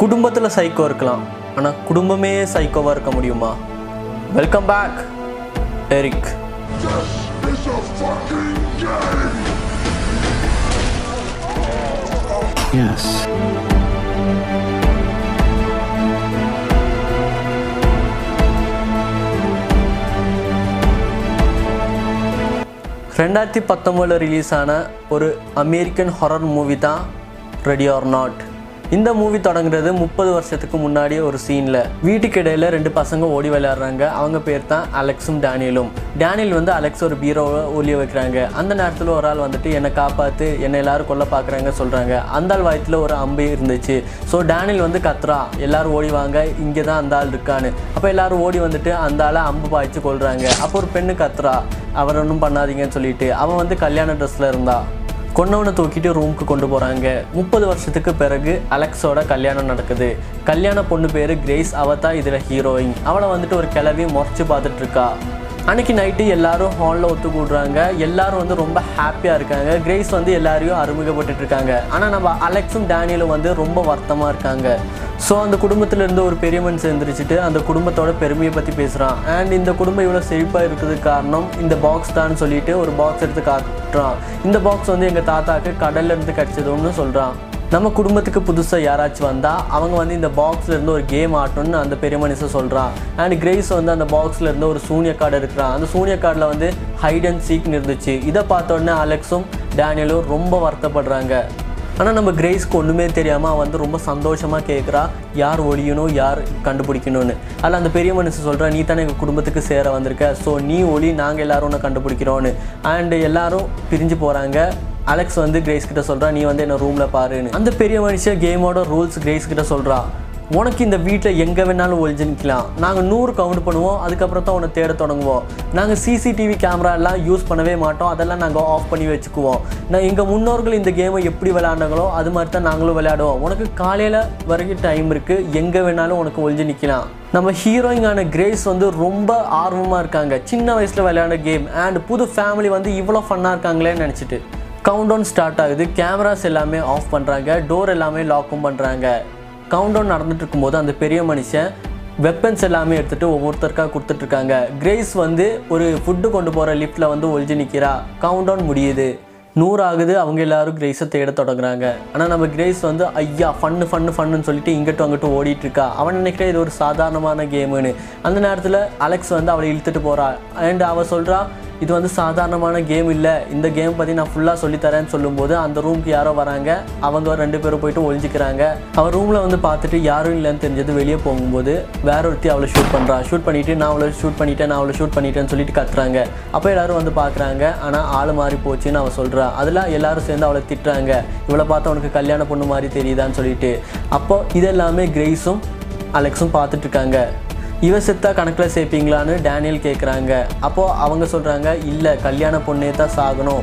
குடும்பத்தில் சைக்கோ இருக்கலாம் ஆனால் குடும்பமே சைக்கோவாக இருக்க முடியுமா வெல்கம் பேக் எரிக்! Yes. ரெண்டாயிரத்தி பத்தொம்போதில் ரிலீஸ் ஆன ஒரு அமெரிக்கன் ஹொரர் மூவி தான் ரெடி ஆர் நாட் இந்த மூவி தொடங்குறது முப்பது வருஷத்துக்கு முன்னாடி ஒரு சீனில் வீட்டுக்கு இடையில ரெண்டு பசங்க ஓடி விளையாடுறாங்க. அவங்க பேர் தான் அலெக்ஸும் டேனியலும். டேனியல் வந்து அலெக்ஸ் ஒரு பீரோவை ஒளிய வைக்கிறாங்க. அந்த நேரத்தில் ஒரு ஆள் வந்துட்டு என்னை காப்பாற்று என்னை எல்லாரும் கொல்ல பார்க்குறாங்க சொல்கிறாங்க அந்த ஆள் வயத்தில் ஒரு அம்பு இருந்துச்சு. ஸோ டேனியல் வந்து கத்துறா. எல்லாரும் ஓடி வாங்க இங்கே தான் அந்த ஆள் இருக்கான்னு. அப்போ எல்லாரும் ஓடி வந்துட்டு அந்த ஆளை அம்பு பாய்ச்சி கொள்கிறாங்க அப்போ ஒரு பெண்ணு கத்துறா. அவர் ஒன்றும் பண்ணாதீங்கன்னு சொல்லிட்டு அவன் வந்து கல்யாண ட்ரெஸ்ஸில் இருந்தா. கொன்னவனை தூக்கிட்டு ரூமுக்கு கொண்டு போகிறாங்க முப்பது வருஷத்துக்கு பிறகு அலெக்ஸோட கல்யாணம் நடக்குது. கல்யாண பொண்ணு பேர் கிரேஸ் அவ தான் இதில் ஹீரோயின் அவளை வந்துட்டு ஒரு கிளவி முறைச்சு பார்த்துட்டு இருக்கா. அன்னைக்கு நைட்டு எல்லாரும் ஹாலில் ஒத்து கூடுறாங்க எல்லாரும் வந்து ரொம்ப ஹாப்பியாக இருக்காங்க. கிரேஸ் வந்து எல்லாரையும் அறிமுகப்பட்டுட்டு இருக்காங்க ஆனால் நம்ம அலெக்ஸும் டேனியலும் வந்து ரொம்ப வருத்தமாக இருக்காங்க. ஸோ அந்த குடும்பத்தில் இருந்து ஒரு பெரிய மனுஷன் அந்த குடும்பத்தோட பெருமையை பற்றி பேசுகிறான் அண்ட் இந்த குடும்பம் இவ்வளோ செழிப்பாக இருக்கிறதுக்கு காரணம் இந்த பாக்ஸ் தான் சொல்லிட்டு ஒரு பாக்ஸ் எடுத்து காட்டுறான். இந்த பாக்ஸ் வந்து எங்கள் தாத்தாக்கு கடல்லேருந்து கிடச்சதுன்னு சொல்கிறான் நம்ம குடும்பத்துக்கு புதுசாக யாராச்சும் வந்தால் அவங்க வந்து இந்த பாக்ஸில் இருந்து ஒரு கேம் ஆட்டணும்னு அந்த பெரிய மனுஷன் சொல்கிறான் அண்ட் கிரேஸ் வந்து அந்த பாக்ஸில் இருந்து ஒரு சூனிய கார்டு இருக்கிறான் அந்த சூனிய கார்டில் வந்து ஹைட் அண்ட் சீக்னு இருந்துச்சு. இதை பார்த்தோன்னே அலெக்ஸும் டேனியலும் ரொம்ப வருத்தப்படுறாங்க. ஆனால் நம்ம கிரேஸ்க்கு ஒன்றுமே தெரியாமல் அவன் வந்து ரொம்ப சந்தோஷமாக கேட்குறா யார் ஒழியணும் யார் கண்டுபிடிக்கணும்னு. அதில் அந்த பெரிய மனுஷன் சொல்கிறா நீ தானே எங்கள் குடும்பத்துக்கு சேர வந்திருக்க. ஸோ நீ ஒளி நாங்கள் எல்லாரும் உன்னை கண்டுபிடிக்கிறோன்னு அண்டு எல்லோரும் பிரிஞ்சு போகிறாங்க அலெக்ஸ் வந்து கிரேஸ் கிட்ட சொல்கிறா நீ வந்து என்ன ரூமில் பாருன்னு. அந்த பெரிய மனுஷன் கேமோட ரூல்ஸ் கிரேஸ் கிட்ட சொல்கிறா உனக்கு இந்த வீட்டில் எங்கே வேணாலும் ஒழிஞ்சு நிற்கலாம் நாங்கள் நூறு கவுண்ட் பண்ணுவோம் அதுக்கப்புறம் தான் உன்னை தேட தொடங்குவோம். நாங்கள் சிசிடிவி கேமரா எல்லாம் யூஸ் பண்ணவே மாட்டோம் அதெல்லாம் நாங்கள் ஆஃப் பண்ணி வச்சுக்குவோம். நான் எங்கள் முன்னோர்கள் இந்த கேமை எப்படி விளையாண்டாங்களோ அது மாதிரி தான் நாங்களும் விளையாடுவோம். உனக்கு காலையில் வரைக்கும் டைம் இருக்குது எங்கே வேணாலும் உனக்கு ஒழிஞ்சு நிற்கலாம் நம்ம ஹீரோயிங்கான கிரேஸ் வந்து ரொம்ப ஆர்வமாக இருக்காங்க. சின்ன வயசில் விளையாட கேம் அண்ட் புது ஃபேமிலி வந்து இவ்வளோ ஃபன்னாக இருக்காங்களேன்னு நினச்சிட்டு. கவுண்டவுன் ஸ்டார்ட் ஆகுது. கேமராஸ் எல்லாமே ஆஃப் பண்ணுறாங்க டோர் எல்லாமே லாக்கும் பண்ணுறாங்க கவுண்டவுன் நடந்துட்டு இருக்கும்போது அந்த பெரிய மனுஷன் வெப்பன்ஸ் எல்லாமே எடுத்துகிட்டு ஒவ்வொருத்தருக்காக கொடுத்துட்ருக்காங்க கிரேஸ் வந்து ஒரு ஃபுட்டு கொண்டு போகிற லிஃப்ட்டில் வந்து ஒழிஞ்சு நிற்கிறா கவுண்டவுன் முடியுது. நூறு ஆகுது. அவங்க எல்லாரும் கிரேஸை தேட தொடங்குறாங்க. ஆனால் நம்ம கிரேஸ் வந்து ஐயா ஃபன்னு ஃபன்னு ஃபன்னுன்னு சொல்லிட்டு இங்கிட்டும் அங்கிட்டும் ஓடிட்டு இருக்கா? அவன் நினைக்கிற இது ஒரு சாதாரணமான கேமுன்னு அந்த நேரத்தில் அலெக்ஸ் வந்து அவளை இழுத்துட்டு போகிறா அண்ட் அவள் சொல்கிறா இது வந்து சாதாரணமான கேம் இல்லை. இந்த கேம் பற்றி நான் ஃபுல்லாக சொல்லித்தரேன்னு சொல்லும்போது அந்த ரூமுக்கு யாரோ வராங்க. அவங்க ரெண்டு பேரும் போயிட்டு ஒழிஞ்சிக்கிறாங்க அவன் ரூமில் வந்து பார்த்துட்டு யாரும் இல்லைன்னு தெரிஞ்சது வெளியே போகும்போது வேற ஒருத்தி அவளை ஷூட் பண்ணுறா ஷூட் பண்ணிவிட்டு நான் அவளை ஷூட் பண்ணிட்டேன் நான் அவளை ஷூட் பண்ணிட்டேன்னு சொல்லிட்டு கத்துறாங்க. அப்போ எல்லாரும் வந்து பார்க்குறாங்க. ஆனால் ஆள் மாறி போச்சுன்னு அவள் சொல்கிறா அதில் எல்லாரும் சேர்ந்து அவளை திட்டுறாங்க. இவளை பார்த்தா அவனுக்கு கல்யாண பொண்ணு மாதிரி தெரியுதான்னு சொல்லிட்டு. அப்போது இதெல்லாமே கிரேஸும் அலெக்ஸும் பார்த்துட்ருக்காங்க இவ செத்தா கணக்கில் சேர்ப்பீங்களான்னு டேனியல் கேட்குறாங்க அப்போது அவங்க சொல்கிறாங்க இல்லை கல்யாண பொண்ணே தான் சாகணும்.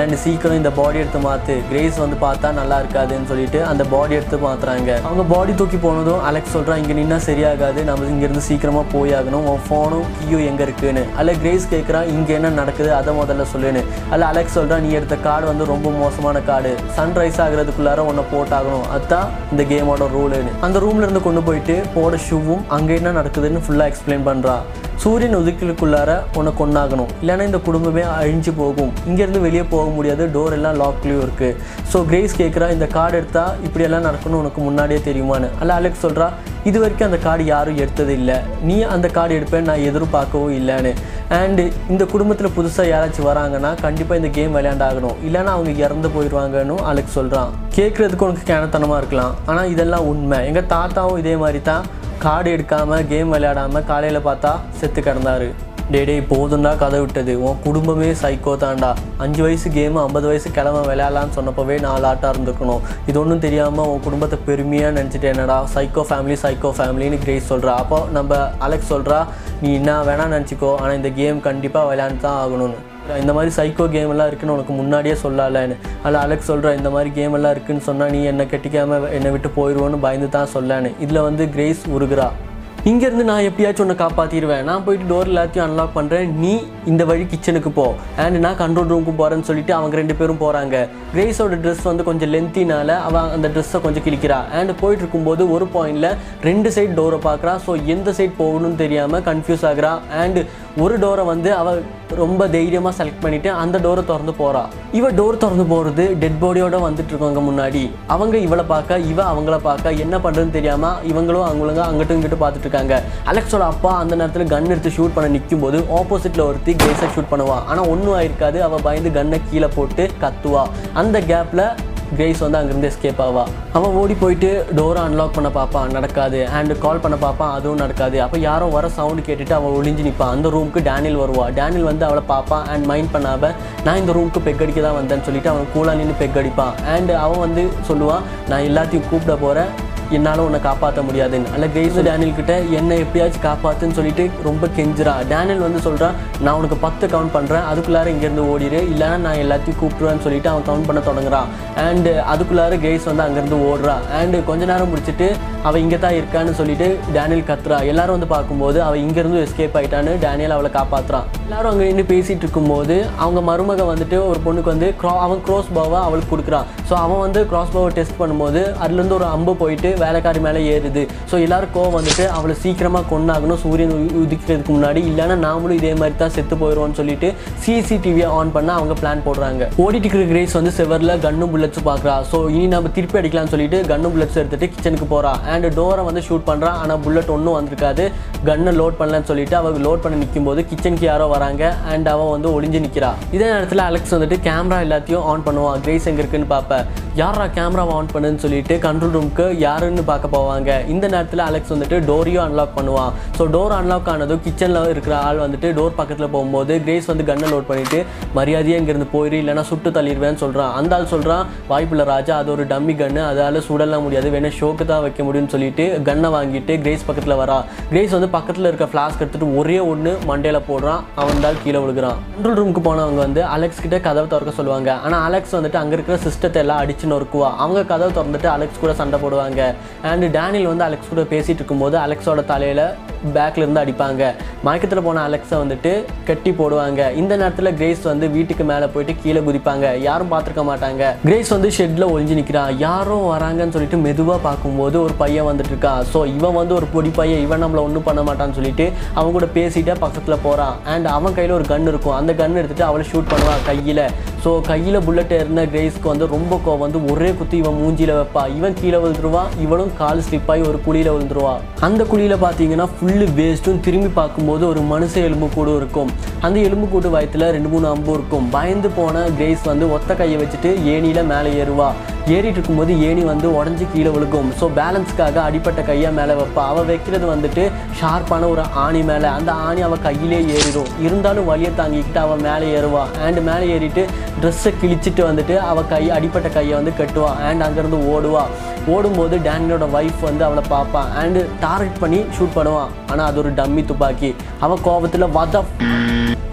அண்ட் சீக்கிரம் இந்த பாடி எடுத்து மாற்று கிரேஸ் வந்து பார்த்தா நல்லா இருக்காதுன்னு சொல்லிட்டு அந்த பாடி எடுத்து மாற்றுறாங்க அவங்க பாடி தூக்கி போனதும் அலெக்ஸ் சொல்கிறான் இங்கே நின்னா சரியாகாது. நம்ம இங்கேருந்து சீக்கிரமாக போயாகணும் உன் ஃபோனும் கீயோ எங்கே இருக்குன்னு. அதில் கிரேஸ் கேட்குறான் இங்கே என்ன நடக்குது? அதை முதல்ல சொல்லுன்னு. அதில் அலெக்ஸ் சொல்கிறான் நீ எடுத்த கார்டு வந்து ரொம்ப மோசமான கார்டு சன்ரைஸ் ஆகிறதுக்குள்ளார உன்னை போட்டாகணும். அதுதான் இந்த கேமோட ரூலுன்னு அந்த ரூம்லேருந்து கொண்டு போயிட்டு போட ஷூவும் அங்கே என்ன நடக்குதுன்னு ஃபுல்லாக எக்ஸ்பிளைன் பண்ணுறான் சூரியன் உதிக்கலுக்குள்ளார உன்னை கொண்டாகணும் இல்லைன்னா இந்த குடும்பமே அழிஞ்சு போகும். இங்கேருந்து வெளியே போக முடியாது. டோர் எல்லாம் லாக்லேயும் இருக்குது ஸோ கிரேஸ் கேட்குறா இந்த கார்டு எடுத்தால் இப்படியெல்லாம் நடக்கணும் உனக்கு முன்னாடியே தெரியுமான்னு? அல்ல அலெக்ஸ் சொல்கிறா இது வரைக்கும் அந்த கார்டு யாரும் எடுத்தது இல்லை நீ அந்த கார்டு எடுப்பேன்னு நான் எதிர்பார்க்கவும் இல்லைன்னு. அண்டு இந்த குடும்பத்தில் புதுசாக யாராச்சும் வராங்கன்னா கண்டிப்பாக இந்த கேம் விளையாண்டாகணும். இல்லைன்னா அவங்க இறந்து போயிடுவாங்கன்னு அலெக்ஸ் சொல்கிறான் கேட்குறதுக்கு உனக்கு கிணத்தனமாக இருக்கலாம். ஆனால் இதெல்லாம் உண்மை. எங்கள் தாத்தாவும் இதே மாதிரி தான் கார்டு எடுக்காமல் கேம் விளையாடாமல் காலையில் பார்த்தா செத்து கிடந்தாரு. டே டேய் போதும்டா கதை விட்டது. உன் குடும்பமே சைக்கோ தான்டா. அஞ்சு வயசு கேமு ஐம்பது வயசு கிழமை விளையாடலான்னு சொன்னப்பவே நாலு ஆட்டாக இருந்துக்கணும். இது ஒன்றும் தெரியாமல் உன் குடும்பத்தை பெருமையாக நினச்சிட்டு என்னடா சைக்கோ ஃபேமிலி சைக்கோ ஃபேமிலின்னு கிரேஸ் சொல்கிறா அப்போ நம்ம அலெக்ஸ் சொல்கிறா நீ என்ன வேணால் நினச்சிக்கோ ஆனால் இந்த கேம் கண்டிப்பாக விளையாண்டு தான் ஆகணும்னு. இந்த மாதிரி சைக்கோ கேம் எல்லாம் இருக்குன்னு உனக்கு முன்னாடியே சொல்லலன்னு அதில் அலெக்ஸ் சொல்கிற இந்த மாதிரி கேம் எல்லாம் இருக்குன்னு சொன்னால் நீ என்னை கட்டிக்காமல் என்னை விட்டு போயிடுவோன்னு பயந்து தான் சொல்லன்னு. இதில் வந்து கிரேஸ் உருகுறா. இங்கேருந்து நான் எப்படியாச்சும் உன்னை காப்பாற்றிடுவேன் நான் போயிட்டு டோர் எல்லாத்தையும் அன்லாக் பண்ணுறேன் நீ இந்த வழி கிச்சனுக்கு போ. அண்ட் நான் கண்ட்ரோல் ரூமுக்கு போகிறேன்னு சொல்லிட்டு அவங்க ரெண்டு பேரும் போகிறாங்க கிரேஸோட ட்ரெஸ் வந்து கொஞ்சம் லென்த்தினால அவன் அந்த ட்ரெஸ்ஸை கொஞ்சம் கிழிக்கிறா. அண்ட் போயிட்டு இருக்கும்போது ஒரு பாயிண்டில் ரெண்டு சைடு டோரை பார்க்குறா ஸோ எந்த சைட் போகணும்னு தெரியாமல் கன்ஃபியூஸ் ஆகுறா. அண்ட் ஒரு டோரை வந்து அவள் ரொம்ப தைரியமாக செலக்ட் பண்ணிவிட்டு அந்த டோரை திறந்து போகிறா இவ டோர் திறந்து போகிறது டெட் பாடியோட வந்துட்டு இருக்கவங்க முன்னாடி. அவங்க இவளை பார்க்க இவ அவங்கள பார்க்க என்ன பண்ணுறதுன்னு தெரியாமல் இவங்களும் அவங்களுங்க அங்கிட்டும் இங்கிட்டும் பார்த்துட்டு இருக்காங்க. அலெக்ஸோட அப்பா அந்த நேரத்தில் கன் எடுத்து ஷூட் பண்ண நிற்கும் போது ஆப்போசிட்டில் ஒருத்தி கேஸை ஷூட் பண்ணுவான் ஆனால் ஒன்றும் ஆயிருக்காது. அவள் பயந்து கன்னை கீழே போட்டு கத்துவா. அந்த கேப்பில் கிரேஸ் வந்து அங்கேருந்து எஸ்கேப் ஆவா. அவன் ஓடி போயிட்டு டோரை அன்லாக் பண்ண பார்ப்பான். நடக்காது. அண்டு கால் பண்ண பார்ப்பான். அதுவும் நடக்காது. அப்போ யாரோ வர சவுண்டு கேட்டுட்டு அவள் ஒளிஞ்சு நிற்பான் அந்த ரூமுக்கு டேனியல் வருவா. டேனியல் வந்து அவளை பார்ப்பான் அண்ட் மைண்ட் பண்ணாம நான் இந்த ரூமுக்கு பெக் அடிக்க தான் வந்தேன்னு சொல்லிட்டு அவன் கூலா நின்று பெக் அடிப்பான். அண்ட் அவன் வந்து சொல்லுவான் நான் எல்லாத்தையும் கூப்பிட போகிறேன் என்னால் உன்னை காப்பாற்ற முடியாதுன்னு. அல்ல கிரேஸ் டேனியல் கிட்ட என்னை எப்படியாச்சும் காப்பாற்றுன்னு சொல்லிட்டு ரொம்ப கெஞ்சிரா டேனியல் வந்து சொல்கிறான் நான் உனக்கு பத்து கவுண்ட் பண்ணுறேன் அதுக்குள்ளார இங்கேருந்து ஓடிடு இல்லைன்னா நான் எல்லாத்தையும் கூப்பிடுவேன்னு சொல்லிட்டு அவன் கவுண்ட் பண்ண தொடங்குறான் அண்டு அதுக்குள்ளார கிரேஸ் வந்து அங்கேருந்து ஓடுறா. அண்டு கொஞ்ச நேரம் முடிச்சுட்டு அவள் இங்கே தான் இருக்கான்னு சொல்லிட்டு டேனியல் கத்துறா. எல்லாரும் வந்து பார்க்கும்போது அவள் இங்கேருந்து எஸ்கேப் ஆயிட்டான்னு டேனியல் அவளை காப்பாற்றுறான் எல்லாரும் அங்கே நின்று பேசிகிட்டு இருக்கும்போது அவங்க மருமக வந்துட்டு ஒரு பொண்ணுக்கு வந்து க்ரா அவன் க்ராஸ் பாவை அவளுக்கு கொடுக்குறான் ஸோ அவன் வந்து க்ராஸ் பாவை டெஸ்ட் பண்ணும்போது அதுலேருந்து ஒரு அம்பு போயிட்டு வேலைக்காரி மேலே ஏறுது. ஸோ எல்லாரும் கோவம் வந்துட்டு அவளை சீக்கிரமாக கொண்டாகணும் சூரியன் உதிக்கிறதுக்கு முன்னாடி. இல்லைன்னா நாமளும் இதே மாதிரி தான் செத்து போயிடுவோம்னு சொல்லிட்டு சிசிடிவியை ஆன் பண்ண அவங்க பிளான் போடுறாங்க. ஓடிட்டு இருக்கிற கிரேஸ் வந்து செவரில் கன்னும் புல்லட்ஸ் பார்க்குறா. ஸோ இனி நம்ம திருப்பி அடிக்கலாம்னு சொல்லிட்டு கன்னும் புல்லட்ஸ் எடுத்துட்டு கிச்சனுக்கு போகிறா அண்ட் டோரை வந்து ஷூட் பண்ணுறான் ஆனால் புல்லட் ஒன்றும் வந்திருக்காது. கன்னை லோட் பண்ணலன்னு சொல்லிட்டு அவள் லோட் பண்ண நிற்கும் போது கிச்சனுக்கு யாரோ வராங்க. அண்ட் அவன் வந்து ஒளிஞ்சு நிற்கிறா இதே நேரத்தில் அலெக்ஸ் வந்துட்டு கேமரா எல்லாத்தையும் ஆன் பண்ணுவான். கிரேஸ் எங்கே இருக்குன்னு பார்ப்பேன் யாரா கேமராவை ஆன் பண்ணுன்னு சொல்லிட்டு கண்ட்ரோல் ரூமுக்கு யாருன்னு பார்க்க போவாங்க. இந்த நேரத்தில் அலெக்ஸ் வந்துட்டு டோரையும் அன்லாக் பண்ணுவான். ஸோ டோர் அன்லாக் ஆனதும் கிச்சனில் இருக்கிற ஆள் வந்துட்டு டோர் பக்கத்தில் போகும்போது கிரேஸ் வந்து கன்னை லோட் பண்ணிவிட்டு மரியாதையாக இங்கேருந்து போயிரு இல்லைனா சுட்டு தள்ளிடுவேன்னு சொல்கிறான் அந்த ஆள் சொல்கிறான் வாய்ப்பில்லை ராஜா அது ஒரு டம்மி கன்று அதால் சுடலாம் முடியாது. வேணால் ஷோக்கு தான் வைக்க முடியும் அப்படின்னு சொல்லிட்டு கன்னை வாங்கிட்டு கிரேஸ் பக்கத்தில் வரா. கிரேஸ் வந்து பக்கத்தில் இருக்க ஃப்ளாஸ்க் எடுத்துகிட்டு ஒரே ஒன்று மண்டையில் போடுறான். அவன் தான் கீழே விழுகிறான். கண்ட்ரோல் ரூமுக்கு போனவங்க வந்து அலெக்ஸ் கிட்ட கதவை திறக்க சொல்லுவாங்க. ஆனால் அலெக்ஸ் வந்துட்டு அங்கே இருக்கிற சிஸ்டத்தை எல்லாம் அடிச்சு நொறுக்குவா. அவங்க கதவை திறந்துட்டு அலெக்ஸ் கூட சண்டை போடுவாங்க. அண்ட் டேனியல் வந்து அலெக்ஸ் கூட பேசிகிட்டு இருக்கும்போது அலெக்ஸோட தலையில் பேக்கில் இருந்து அடிப்பாங்க. மயக்கத்தில் போன அலெக்ஸை வந்துட்டு கட்டி போடுவாங்க. இந்த நேரத்தில் கிரேஸ் வந்து வீட்டுக்கு மேலே போயிட்டு கீழே குதிப்பாங்க. யாரும் பார்த்துருக்க மாட்டாங்க. கிரேஸ் வந்து ஷெட்டில் ஒளிஞ்சு நிற்கிறான் யாரும் வராங்கன்னு சொல்லிட்டு மெதுவாக பார்க்கும்போது ஒரு பையன் வந்துட்டு இருக்கான் ஸோ இவன் வந்து ஒரு பொடி பையன் இவன் நம்மளை ஒன்றும் பண்ண மாட்டான்னு சொல்லிட்டு அவன் கூட பேசிட்டு பக்கத்தில் போகிறான் அண்ட் அவன் கையில் ஒரு கன் இருக்கும். அந்த கன் எடுத்துட்டு அவளை ஷூட் பண்ணுவான் கையில். ஸோ கையில் புல்லட் இருந்த கிரேஸ்க்கு வந்து ரொம்ப கோவம். வந்து ஒரே குத்தி இவன் மூஞ்சியில் வைப்பா. இவன் கீழே விழுந்துருவான். இவனும் கால் ஸ்லிப் ஆகி ஒரு குழியில் விழுந்துருவா அந்த குழியில் பார்த்தீங்கன்னா ஃபுல்லு வேஸ்ட்டும் திரும்பி பார்க்கும்போது ஒரு மனுஷ எலும்பு கூடு இருக்கும். அந்த எலும்பு கூட்டு வயத்தில் ரெண்டு மூணு அம்பு இருக்கும். பயந்து போன கிரேஸ் வந்து ஒத்த கையை வச்சுட்டு ஏணியில் மேலே ஏறுவா. ஏறிட்டு இருக்கும்போது ஏணி வந்து உடஞ்சி கீழே விழுக்கும் ஸோ பேலன்ஸ்க்காக அடிப்பட்ட கையை மேலே வைப்பா. அவள் வைக்கிறது வந்துட்டு ஷார்ப்பான ஒரு ஆணி மேலே. அந்த ஆணி அவள் கையிலே ஏறிடும். இருந்தாலும் வழியை தாங்கிக்கிட்டு அவள் மேலே ஏறுவா. அண்ட் மேலே ஏறிட்டு ட்ரெஸ்ஸை கிழிச்சிட்டு வந்துட்டு அவள் கை அடிப்பட்ட கையை வந்து கட்டுவா. அண்ட் அங்கேருந்து ஓடுவா. ஓடும்போது டேனியோட ஒய்ஃப் வந்து அவளை பார்ப்பான் அண்ட் டார்கெட் பண்ணி ஷூட் பண்ணுவான். ஆனால் அது ஒரு டம்மி துப்பாக்கி. அவன் கோபத்தில் வத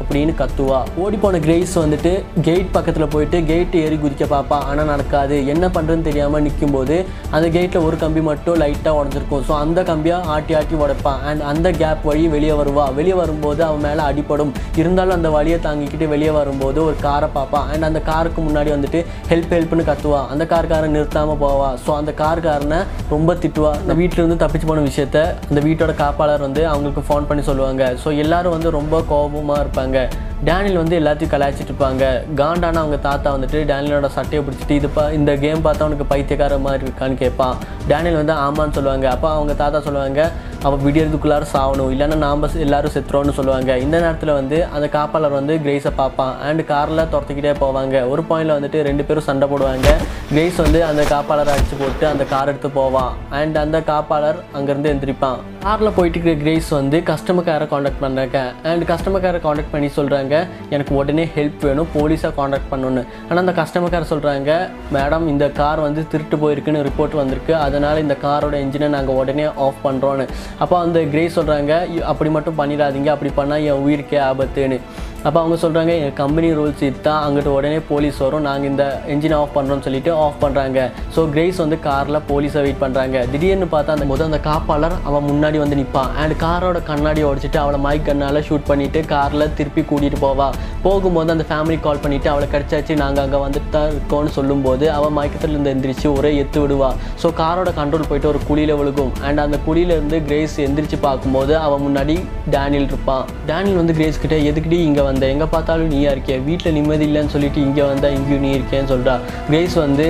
அப்படின்னு கத்துவா. ஓடி போன கிரேஸ் வந்துட்டு கேட் பக்கத்தில் போயிட்டு கேட் ஏறி குதிக்க பார்ப்பா. ஆனால் நடக்காது. என்ன பண்ணுறதுன்னு தெரியாமல் நிற்கும்போது அந்த கேட்டில் ஒரு கம்பி மட்டும் லைட்டாக உடஞ்சிருக்கும். ஸோ அந்த கம்பியை ஆட்டி ஆட்டி உடைப்பான். அண்ட் அந்த கேப் வழி வெளியே வருவா. வெளியே வரும்போது அவன் மேலே அடிப்படும் இருந்தாலும் அந்த வழியை தாங்கிக்கிட்டு வெளியே வரும்போது ஒரு காரை பார்ப்பான் அண்ட் அந்த காருக்கு முன்னாடி வந்துட்டு ஹெல்ப் ஹெல்ப்னு கத்துவா. அந்த காருக்காரன் நிறுத்தாமல் போவா. ஸோ அந்த கார்காரனை ரொம்ப திட்டுவா. இந்த வீட்டிலேருந்து தப்பிச்சு போன விஷயத்த அந்த வீட்டோட காப்பாளர் வந்து அவங்களுக்கு ஃபோன் பண்ணி சொல்லுவாங்க. ஸோ எல்லாரும் வந்து ரொம்ப கோபமாக இருப்பாங்க. டேனியல் வந்து எல்லாத்தையும் கலாய்ச்சிட்டு இருப்பாங்க. காண்டான அவங்க தாத்தா வந்துட்டு டேனியலோட சட்டையை பிடிச்சிட்டு இதுப்பா இந்த கேம் பார்த்தா அவனுக்கு பைத்தியக்கார மாதிரி இருக்கான்னு கேட்பான். டேனியல் வந்து ஆமான்னு சொல்லுவாங்க. அப்போ அவங்க தாத்தா சொல்லுவாங்க அவள் விடியறதுக்குள்ளார சாகணும் இல்லைன்னா நாம் எல்லாரும் செத்துறோம்னு சொல்லுவாங்க. இந்த நேரத்தில் வந்து அந்த காப்பாளர் வந்து கிரேஸை பார்ப்பான். அண்ட் காரில் துரத்துக்கிட்டே போவாங்க. ஒரு பாயிண்டில் வந்துட்டு ரெண்டு பேரும் சண்டை போடுவாங்க. கிரேஸ் வந்து அந்த காப்பாளரை அடிச்சு போட்டு அந்த கார் எடுத்து போவான். அண்ட் அந்த காப்பாளர் அங்கேருந்து எந்திரிப்பான். காரில் போயிட்டு இருக்கிற கிரேஸ் வந்து கஸ்டமர் கேரை காண்டாக்ட் பண்ணுறாங்க அண்ட் கஸ்டமர் கேரை காண்டாக்ட் பண்ணி சொல்கிறாங்க எனக்கு உடனே ஹெல்ப் வேணும். போலீஸை காண்டாக்ட் பண்ணணுன்னு ஆனால் அந்த கஸ்டமர் கேர் சொல்கிறாங்க மேடம் இந்த கார் வந்து திருட்டு போயிருக்குன்னு ரிப்போர்ட் வந்திருக்கு. அதனால் இந்த காரோட இன்ஜினை நாங்கள் உடனே ஆஃப் பண்ணுறோன்னு அப்போ அந்த கிரே சொல்கிறாங்க அப்படி மட்டும் பண்ணிடாதீங்க. அப்படி பண்ணால் என் உயிருக்கே ஆபத்துன்னு. அப்போ அவங்க சொல்கிறாங்க எங்கள் கம்பெனி ரூல்ஸ் இதுதான். அங்கிட்ட உடனே போலீஸ் வரும். நாங்கள் இந்த என்ஜின் ஆஃப் பண்ணுறோம்னு சொல்லிட்டு ஆஃப் பண்ணுறாங்க ஸோ கிரேஸ் வந்து காரில் போலீஸை வெயிட் பண்ணுறாங்க திடீர்னு பார்த்தா அந்த முதல் அந்த காப்பாளர் அவன் முன்னாடி வந்து நிற்பான் அண்ட் காரோட கண்ணாடி உடச்சிட்டு அவளை மைக் கண்ணால் ஷூட் பண்ணிவிட்டு காரில் திருப்பி கூட்டிகிட்டு போவா. போகும்போது அந்த ஃபேமிலி கால் பண்ணிவிட்டு அவளை கிடச்சாச்சு நாங்கள் அங்கே வந்துட்டு தான் இருக்கோம்னு சொல்லும்போது அவள் மயக்கத்தில் இருந்து எந்திரிச்சு ஒரே எத்து விடுவா. ஸோ காரோட கண்ட்ரோல் போயிட்டு ஒரு குழியில் விழுகும். அண்ட் அந்த குழியிலேருந்து கிரேஸ் எந்திரிச்சு பார்க்கும்போது அவன் முன்னாடி டேனியல் இருப்பான். டேனியல் வந்து கிரேஸ் கிட்டே எதுக்கிட்டே இங்கே வந்த எங்கே பார்த்தாலும் நீயா இருக்கிய? வீட்டில் நிம்மதி இல்லைன்னு சொல்லிட்டு இங்கே வந்தால் இங்கேயும் நீ இருக்கேன்னு சொல்கிறா கிரேஸ் வந்து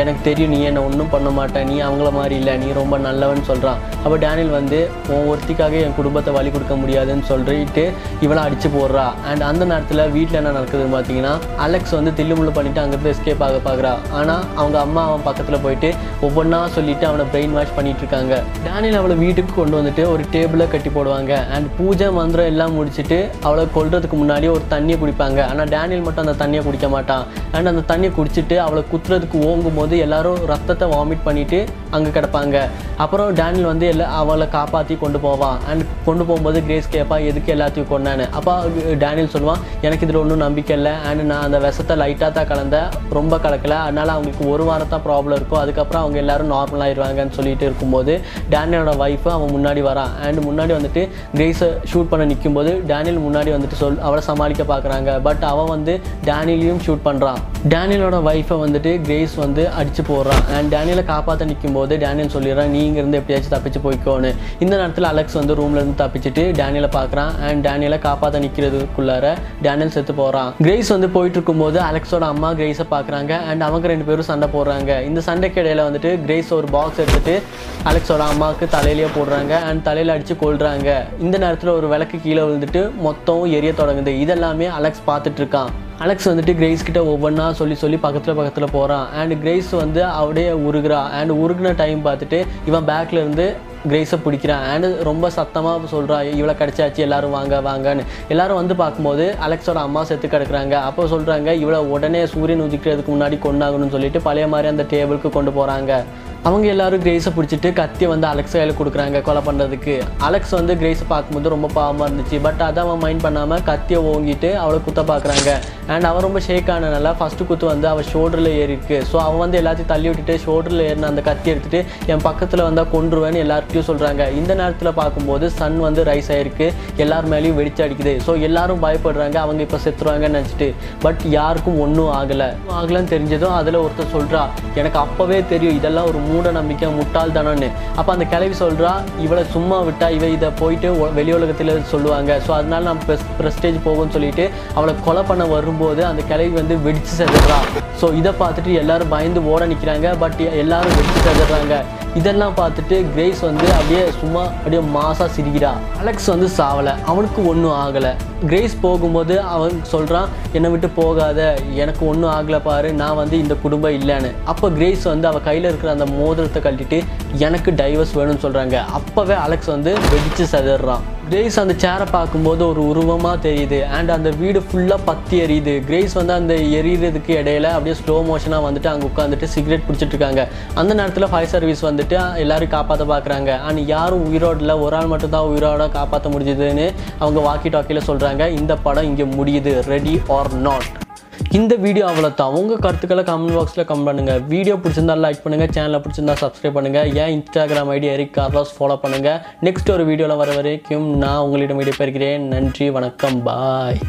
எனக்கு தெரியும் நீ என்னை ஒன்றும் பண்ண மாட்டேன் நீ அவங்கள மாதிரி இல்லை. நீ ரொம்ப நல்லவன் சொல்கிறான் அப்போ டேனியல் வந்து உன் ஒருத்திக்காக என் குடும்பத்தை வழி கொடுக்க முடியாதுன்னு சொல்லிட்டு இவளை அடித்து போடுறா. அண்ட் அந்த நேரத்தில் வீட்டில் என்ன நடக்குதுன்னு பார்த்தீங்கன்னா அலெக்ஸ் வந்து தில்லுமுள்ளு பண்ணிட்டு அங்கேருந்து எஸ்கேப் ஆக பார்க்குறா ஆனால் அவங்க அம்மா அவன் பக்கத்தில் போயிட்டு ஒவ்வொன்றா சொல்லிட்டு அவனை பிரெயின் வாஷ் பண்ணிட்டு இருக்காங்க. டேனியல் அவளை வீட்டுக்கு கொண்டு வந்துட்டு ஒரு டேபிளை கட்டி போடுவாங்க. அண்ட் பூஜை மந்திரம் எல்லாம் முடிச்சுட்டு அவளை கொள்றதுக்கு முன்னாடி ஒரு தண்ணியை குடிப்பாங்க. ஆனால் டேனியல் மட்டும் அந்த தண்ணியை குடிக்க மாட்டான். அண்ட் அந்த தண்ணியை குடிச்சிட்டு அவளை குத்துறதுக்கு ஓங்கும் போது எல்லாரும் ரத்தத்தை வாமிட் பண்ணிட்டு அங்கே கிடப்பாங்க. அப்புறம் டேனியல் வந்து எல்லா அவளை காப்பாற்றி கொண்டு போவான். அண்ட் கொண்டு போகும்போது கிரேஸ் கேட்பா எதுக்கு எல்லாத்தையும் கொண்டான்னு அப்போ டேனியல் சொல்லுவான் எனக்கு இதில் ஒன்றும் நம்பிக்கை இல்லை. அண்ட் நான் அந்த விஷத்தை லைட்டாக தான் கலந்தேன். ரொம்ப கலக்கல. அதனால் அவங்களுக்கு ஒரு வாரம் தான் ப்ராப்ளம் இருக்கும். அதுக்கப்புறம் அவங்க எல்லாரும் நார்மல் ஆயிடுவாங்கன்னு சொல்லிட்டு இருக்கும்போது டேனியலோட ஒய்ஃபு அவன் முன்னாடி வரான். அண்ட் முன்னாடி வந்துட்டு கிரேஸை ஷூட் பண்ண நிற்கும்போது டேனியல் முன்னாடி வந்துட்டு சொல் அவளை சமாளிக்க பார்க்குறாங்க. பட் அவன் வந்து டேனியலையும் ஷூட் பண்ணுறான் டேனியலோட ஒய்ஃபை வந்துட்டு கிரேஸ் வந்து அடித்து போடுறான். அண்ட் டேனியலை காப்பாற்ற நிற்கும் போது டேனியல் சொல்லிடுறான் நீ இங்கேருந்து எப்படியாச்சும் தப்பிச்சு போய்க்கோன்னு. இந்த நேரத்தில் அலெக்ஸ் வந்து ரூம்ல இருந்து தப்பிச்சுட்டு டேனியலை பார்க்குறான். அண்ட் டேனியலை காப்பாற்ற நிற்கிறதுக்குள்ளார டேனியல் செத்து போகிறான் கிரேஸ் வந்து போயிட்டு இருக்கும்போது அலெக்ஸோட அம்மா கிரேஸை பார்க்குறாங்க. அண்ட் அவங்க ரெண்டு பேரும் சண்டை போடுறாங்க. இந்த சண்டைக்கு இடையில வந்துட்டு கிரேஸ் ஒரு பாக்ஸ் எடுத்துட்டு அலெக்ஸோட அம்மாவுக்கு தலையிலேயே போடுறாங்க. அண்ட் தலையில் அடித்து கொள்றாங்க இந்த நேரத்தில் ஒரு விளக்கு கீழே விழுந்துட்டு மொத்தம் எரிய தொடங்குது. இதெல்லாமே அலெக்ஸ் பார்த்துட்டு இருக்கான் அலெக்ஸ் வந்துட்டு கிரேஸ் கிட்ட ஒவ்வொன்றா சொல்லி சொல்லி பக்கத்தில் பக்கத்தில் போகிறான் அண்ட் கிரேஸ் வந்து அப்படியே உருகுறா. அண்ட் உருகுன டைம் பார்த்துட்டு இவன் பேக்கில் இருந்து கிரேஸை பிடிக்கிறான். அண்ட் ரொம்ப சத்தமாக சொல்கிறா இவளை கிடச்சாச்சு எல்லோரும் வாங்க வாங்கன்னு. எல்லோரும் வந்து பார்க்கும்போது அலெக்ஸோட அம்மா செத்து கிடக்குறாங்க. அப்போ சொல்கிறாங்க இவளை உடனே சூரியன் உதிக்கிறதுக்கு முன்னாடி கொண்டாகணும்னு சொல்லிட்டு பழைய மாதிரி அந்த டேபிளுக்கு கொண்டு போகிறாங்க அவங்க எல்லாரும் கிரேஸை பிடிச்சிட்டு கத்தியை வந்து அலெக்ஸ் கையில் கொடுக்குறாங்க கொலை பண்ணுறதுக்கு அலெக்ஸ் வந்து கிரேஸை பார்க்கும்போது ரொம்ப பாவமாக இருந்துச்சு. பட் அதை அவன் மைண்ட் பண்ணாமல் கத்தியை ஓங்கிட்டு அவளை குத்த பார்க்குறாங்க. அண்ட் அவன் ரொம்ப ஷேக் ஆனனால ஃபஸ்ட்டு குத்து வந்து அவள் ஷோல்டரில் ஏறிருக்கு ஸோ அவன் வந்து எல்லாத்தையும் தள்ளி விட்டுட்டு ஷோல்டரில் ஏறின அந்த கத்தி எடுத்துட்டு என் பக்கத்தில் வந்தால் கொன்றுவேன்னு எல்லார்கிட்டையும் சொல்கிறாங்க இந்த நேரத்தில் பார்க்கும்போது சன் வந்து ரைஸ் ஆகிருக்கு எல்லார் மேலேயும் வெடிச்சு அடிக்குது. ஸோ எல்லாரும் பயப்படுறாங்க. அவங்க இப்போ செத்துருவாங்கன்னு நினச்சிட்டு. பட் யாருக்கும் ஒன்றும் ஆகலை. ஆகலைன்னு தெரிஞ்சதும் அதில் ஒருத்தர் சொல்கிறா எனக்கு அப்போவே தெரியும் இதெல்லாம் ஒரு மூட நம்பிக்கை முட்டாள்தனம்னு. அப்போ அந்த கிளவி சொல்கிறா இவளை சும்மா விட்டா இவ இதை போயிட்டு வெளி உலகத்தில் சொல்லுவாங்க. ஸோ அதனால நம்ம ப்ரெஸ்டேஜ் போகும்னு சொல்லிட்டு அவளை கொலை பண்ண வரும்போது அந்த கிளவி வந்து வெடிச்சு செதுறா. ஸோ இதை பார்த்துட்டு எல்லாரும் பயந்து ஓட நிற்கிறாங்க பட் எல்லாரும் வெடிச்சு செதுறாங்க. இதெல்லாம் பார்த்துட்டு கிரேஸ் வந்து அப்படியே சும்மா அப்படியே மாசாக சிரிக்கிறா. அலெக்ஸ் வந்து சாவலை. அவனுக்கு ஒன்றும் ஆகலை. கிரேஸ் போகும்போது அவன் சொல்கிறான் என்னை விட்டு போகாத. எனக்கு ஒன்றும் ஆகலை பாரு. நான் வந்து இந்த குடும்பம் இல்லைன்னு. அப்போ கிரேஸ் வந்து அவள் கையில் இருக்கிற அந்த மோதிரத்தை கழட்டிட்டு எனக்கு டைவர்ஸ் வேணும்னு சொல்கிறாங்க அப்போவே அலெக்ஸ் வந்து வெடிச்சு செதறான். கிரேஸ் அந்த சேரை பார்க்கும்போது ஒரு உருவமாக தெரியுது. அண்ட் அந்த வீடு ஃபுல்லாக பற்றி எரியுது. கிரேஸ் வந்து அந்த எரியறதுக்கு இடையில அப்படியே ஸ்லோ மோஷனாக வந்துட்டு அங்கே உட்காந்துட்டு சிகரெட் பிடிச்சிட்டு இருக்காங்க அந்த நேரத்தில் ஃபயர் சர்வீஸ் வந்துட்டு எல்லாரும் காப்பாற்ற பார்க்குறாங்க அண்ட் யாரும் உயிரோடு இல்லை ஒரு ஆள் மட்டும் தான் உயிரோட காப்பாற்ற முடிஞ்சுதுன்னு அவங்க வாக்கி டாக்கியில் சொல்கிறாங்க இந்த படம் இங்கே முடியுது. ரெடி ஆர் நாட் இந்த வீடியோ அவ்வளோதான் உங்கள் கருத்துக்களை கமெண்ட் பாக்ஸில் கமெண்ட் பண்ணுங்கள் வீடியோ பிடிச்சிருந்தா லைக் பண்ணுங்கள் சேனலை பிடிச்சிருந்தா சப்ஸ்கிரைப் பண்ணுங்கள் ஏன் Instagram ID Eric Carlos follow பண்ணுங்கள் நெக்ஸ்ட் ஒரு வீடியோவில் வர வரைக்கும் நான் உங்களிடம் விடைபெறுகிறேன். நன்றி வணக்கம் பாய்